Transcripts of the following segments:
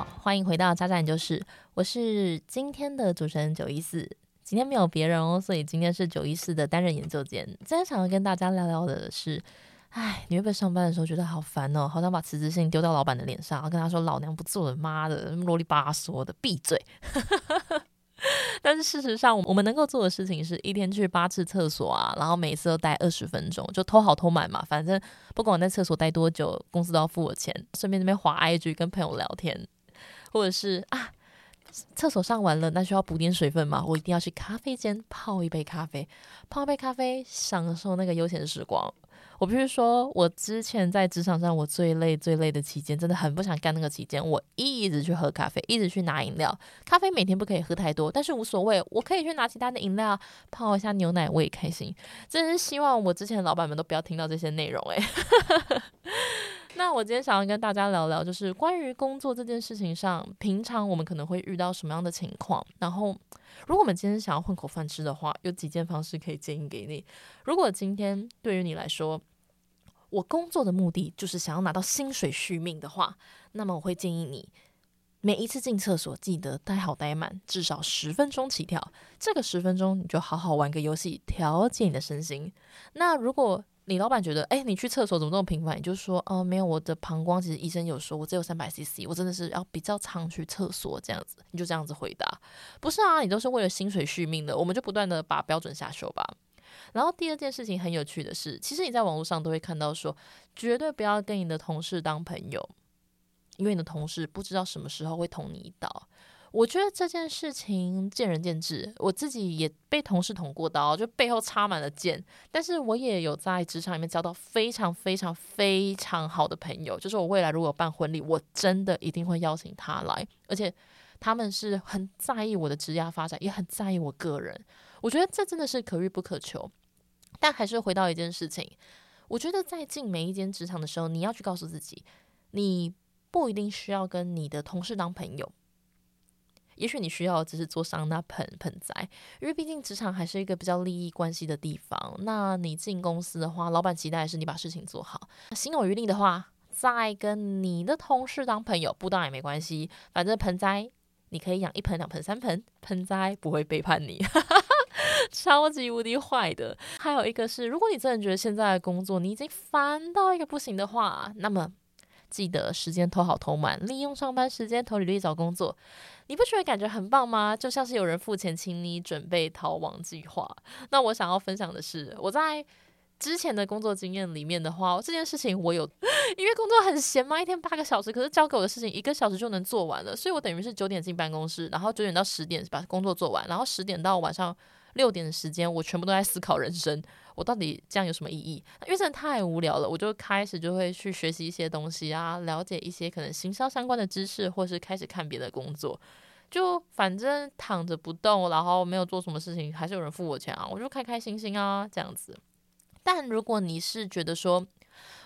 好，欢迎回到渣渣研究室，我是今天的主持人九一四。今天没有别人哦，所以今天是九一四的单人研究间。今天想要跟大家聊聊的是，哎，你会不会上班的时候觉得好烦哦？好想把辞职信丢到老板的脸上，然后跟他说：“老娘不做了，妈的，啰里吧嗦的，闭嘴！” 但是事实上，我们能够做的事情是一天去八次厕所啊，然后每次都待二十分钟，就偷好偷满嘛。反正不管我在厕所待多久，公司都要付我钱。顺便那边滑 IG 跟朋友聊天，或者是啊，厕所上完了，那需要补点水分嘛，我一定要去咖啡间泡一杯咖啡，泡一杯咖啡，享受那个悠闲时光。我必须说，我之前在职场上，我最累最累的期间，真的很不想干那个期间。我一直去喝咖啡，一直去拿饮料。咖啡每天不可以喝太多，但是无所谓，我可以去拿其他的饮料泡一下牛奶，我也开心。真是希望我之前的老板们都不要听到这些内容诶。那我今天想要跟大家聊聊，就是关于工作这件事情上，平常我们可能会遇到什么样的情况？然后，如果我们今天想要混口饭吃的话，有几件方式可以建议给你。如果今天对于你来说，我工作的目的就是想要拿到薪水续命的话，那么我会建议你每一次进厕所记得待好待满，至少十分钟起跳。这个十分钟你就好好玩个游戏，调节你的身心。那如果你老板觉得，哎，你去厕所怎么这么频繁？你就说，哦，没有，我的膀胱其实医生有说我只有三百 CC，我真的是要比较常去厕所这样子。你就这样子回答，不是啊，你都是为了薪水续命的，我们就不断的把标准下修吧。然后第二件事情很有趣的是，其实你在网络上都会看到说，绝对不要跟你的同事当朋友，因为你的同事不知道什么时候会捅你一刀。我觉得这件事情见仁见智，我自己也被同事捅过刀，就背后插满了剑。但是我也有在职场里面交到非常非常非常好的朋友，就是我未来如果办婚礼，我真的一定会邀请他来，而且他们是很在意我的职业发展，也很在意我个人。我觉得这真的是可遇不可求。但还是回到一件事情，我觉得在进每一间职场的时候，你要去告诉自己，你不一定需要跟你的同事当朋友，也许你需要只是做上那盆盆栽，因为毕竟职场还是一个比较利益关系的地方。那你进公司的话，老板期待是你把事情做好，心有余力的话，再跟你的同事当朋友，不当也没关系，反正盆栽你可以养一盆、两盆、三盆，盆栽不会背叛你。超级无敌坏的，还有一个是，如果你真的觉得现在的工作你已经烦到一个不行的话，那么记得时间偷好偷满，利用上班时间投履历找工作，你不觉得感觉很棒吗？就像是有人付钱请你准备逃亡计划。那我想要分享的是，我在之前的工作经验里面的话，这件事情我有，因为工作很闲嘛，一天八个小时，可是交给我的事情一个小时就能做完了，所以我等于是九点进办公室，然后九点到十点把工作做完，然后十点到晚上。六点的时间，我全部都在思考人生，我到底这样有什么意义？因为真的太无聊了，我就开始就会去学习一些东西啊，了解一些可能行销相关的知识，或是开始看别的工作。就反正躺着不动，然后没有做什么事情，还是有人付我钱啊，我就开开心心啊这样子。但如果你是觉得说，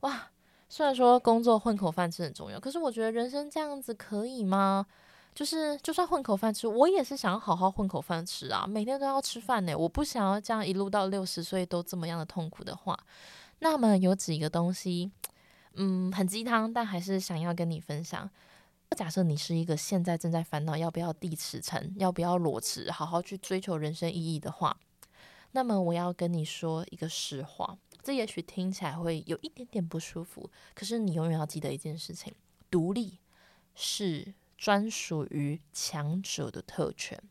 哇，虽然说工作混口饭吃很重要，可是我觉得人生这样子可以吗？就是，就算混口饭吃，我也是想要好好混口饭吃啊！每天都要吃饭呢，我不想要这样一路到六十岁都这么样的痛苦的话，那么有几个东西，嗯，很鸡汤，但还是想要跟你分享。假设你是一个现在正在烦恼要不要递辞呈，要不要裸辞，好好去追求人生意义的话，那么我要跟你说一个实话，这也许听起来会有一点点不舒服，可是你永远要记得一件事情：独立是。专属于强者的特权，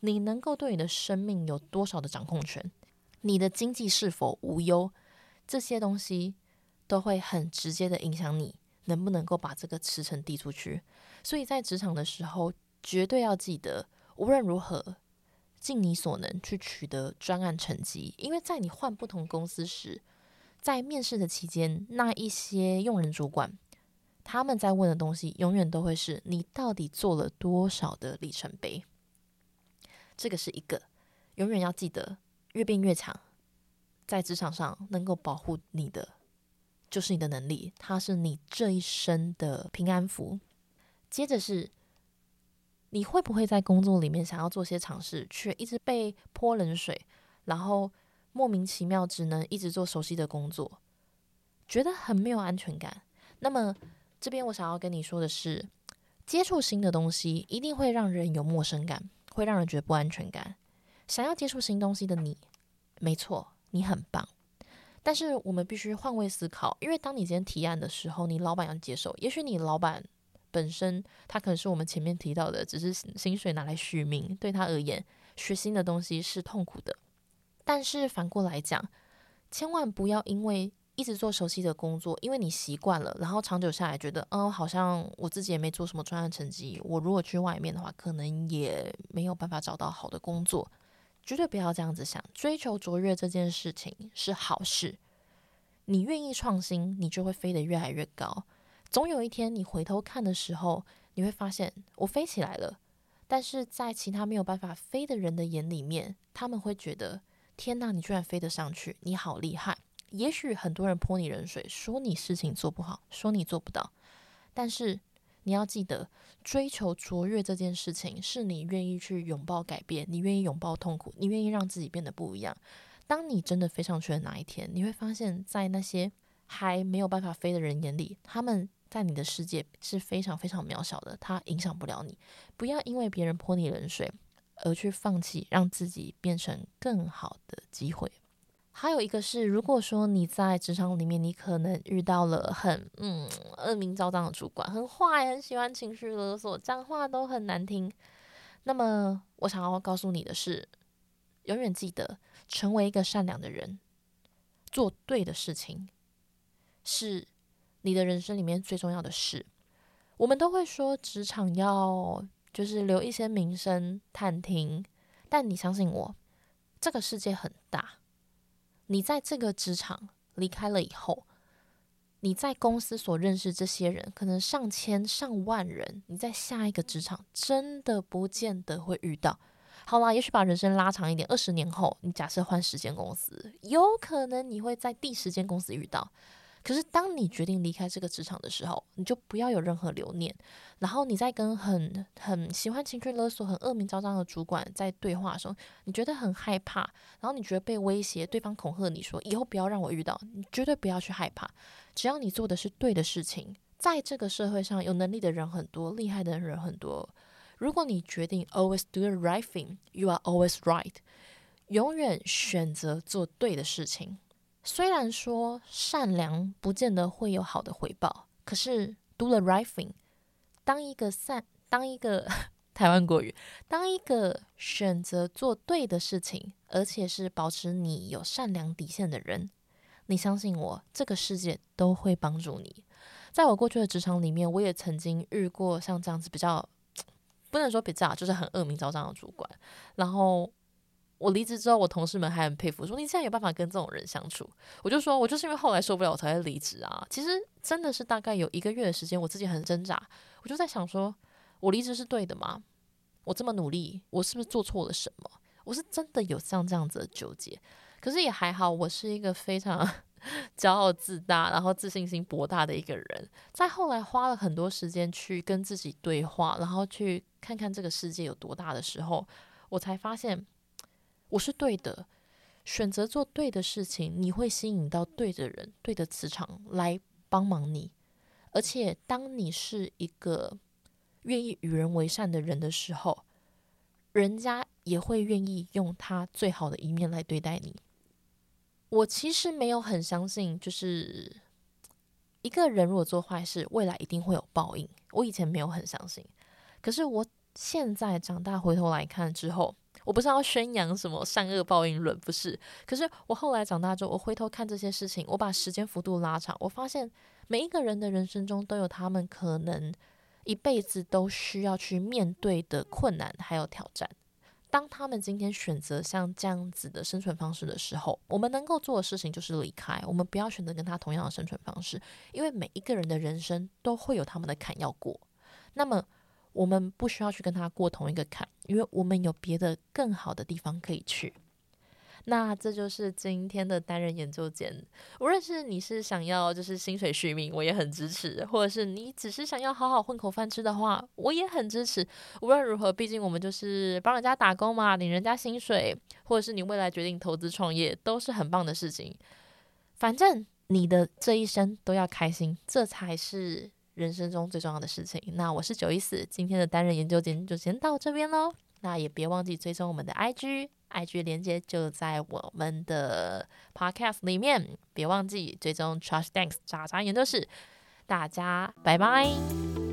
你能够对你的生命有多少的掌控权？你的经济是否无忧？这些东西都会很直接的影响你能不能够把这个辞呈递出去。所以在职场的时候，绝对要记得，无论如何，尽你所能去取得专案成绩。因为在你换不同公司时，在面试的期间，那一些用人主管。他们在问的东西，永远都会是你到底做了多少的里程碑。这个是一个，永远要记得，越变越强，在职场上能够保护你的，就是你的能力，它是你这一生的平安符。接着是，你会不会在工作里面想要做些尝试，却一直被泼冷水，然后莫名其妙只能一直做熟悉的工作，觉得很没有安全感？那么。这边我想要跟你说的是，接触新的东西一定会让人有陌生感，会让人觉得不安全感。想要接触新东西的你，没错，你很棒。但是我们必须换位思考，因为当你今天提案的时候，你老板要接受。也许你老板本身他可能是我们前面提到的，只是薪水拿来续命，对他而言，学新的东西是痛苦的。但是反过来讲，千万不要因为一直做熟悉的工作，因为你习惯了，然后长久下来觉得，嗯，好像我自己也没做什么专业成绩，我如果去外面的话，可能也没有办法找到好的工作。绝对不要这样子想，追求卓越这件事情是好事。你愿意创新，你就会飞得越来越高。总有一天，你回头看的时候，你会发现我飞起来了。但是在其他没有办法飞的人的眼里面，他们会觉得：天哪，你居然飞得上去，你好厉害！也许很多人泼你冷水，说你事情做不好，说你做不到，但是。你要记得，追求卓越这件事情，是你愿意去拥抱改变，你愿意拥抱痛苦，你愿意让自己变得不一样。当你真的飞上去的哪一天，你会发现在那些还没有办法飞的人眼里，他们在你的世界是非常非常渺小的，他影响不了你。不要因为别人泼你冷水而去放弃让自己变成更好的机会。还有一个是，如果说你在职场里面，你可能遇到了很嗯恶名昭彰的主管，很坏，很喜欢情绪勒索，讲话都很难听。那么，我想要告诉你的是，永远记得成为一个善良的人，做对的事情，是你的人生里面最重要的事。我们都会说，职场要就是留一些名声探听，但你相信我，这个世界很大。你在这个职场离开了以后，你在公司所认识这些人，可能上千上万人，你在下一个职场真的不见得会遇到。好啦，也许把人生拉长一点，二十年后，你假设换十间公司，有可能你会在第十间公司遇到。可是，当你决定离开这个职场的时候，你就不要有任何留念。然后你在跟很很喜欢情绪勒索、很恶名昭彰的主管在对话的时候，你觉得很害怕，然后你觉得被威胁，对方恐吓你说以后不要让我遇到，你绝对不要去害怕。只要你做的是对的事情，在这个社会上有能力的人很多，厉害的人很多。如果你决定 always do the right thing，you are always right，永远选择做对的事情。虽然说善良不见得会有好的回报，可是 do the right thing，当一个善，当一个台湾国语，当一个选择做对的事情，而且是保持你有善良底线的人，你相信我，这个世界都会帮助你。在我过去的职场里面，我也曾经遇过像这样子比较，不能说比较，就是很恶名昭彰的主管，然后。我离职之后，我同事们还很佩服，说你现在有办法跟这种人相处。我就说，我就是因为后来受不了，我才会离职啊。其实真的是大概有一个月的时间，我自己很挣扎。我就在想，说我离职是对的吗？我这么努力，我是不是做错了什么？我是真的有像这样子的纠结。可是也还好，我是一个非常 骄傲自大，然后自信心博大的一个人。在后来花了很多时间去跟自己对话，然后去看看这个世界有多大的时候，我才发现。我是对的，选择做对的事情，你会吸引到对的人、对的磁场来帮忙你。而且，当你是一个愿意与人为善的人的时候，人家也会愿意用他最好的一面来对待你。我其实没有很相信，就是一个人如果做坏事，未来一定会有报应。我以前没有很相信，可是我现在长大回头来看之后。我不是要宣扬什么善恶报应论，不是。可是我后来长大之后，我回头看这些事情，我把时间幅度拉长，我发现每一个人的人生中都有他们可能一辈子都需要去面对的困难还有挑战。当他们今天选择像这样子的生存方式的时候，我们能够做的事情就是离开。我们不要选择跟他同样的生存方式，因为每一个人的人生都会有他们的坎要过。那么。我们不需要去跟他过同一个坎，因为我们有别的更好的地方可以去。那这就是今天的单人研究间。无论是你是想要就是薪水续命，我也很支持；或者是你只是想要好好混口饭吃的话，我也很支持。无论如何，毕竟我们就是帮人家打工嘛，领人家薪水，或者是你未来决定投资创业，都是很棒的事情。反正你的这一生都要开心，这才是。人生中最重要的事情。那我是九一四，今天的单人研究间就先到这边喽。那也别忘记追踪我们的 IG，IG 连接就在我们的 Podcast 里面。别忘记追踪 Trust Thanks 渣渣研究室。大家拜拜。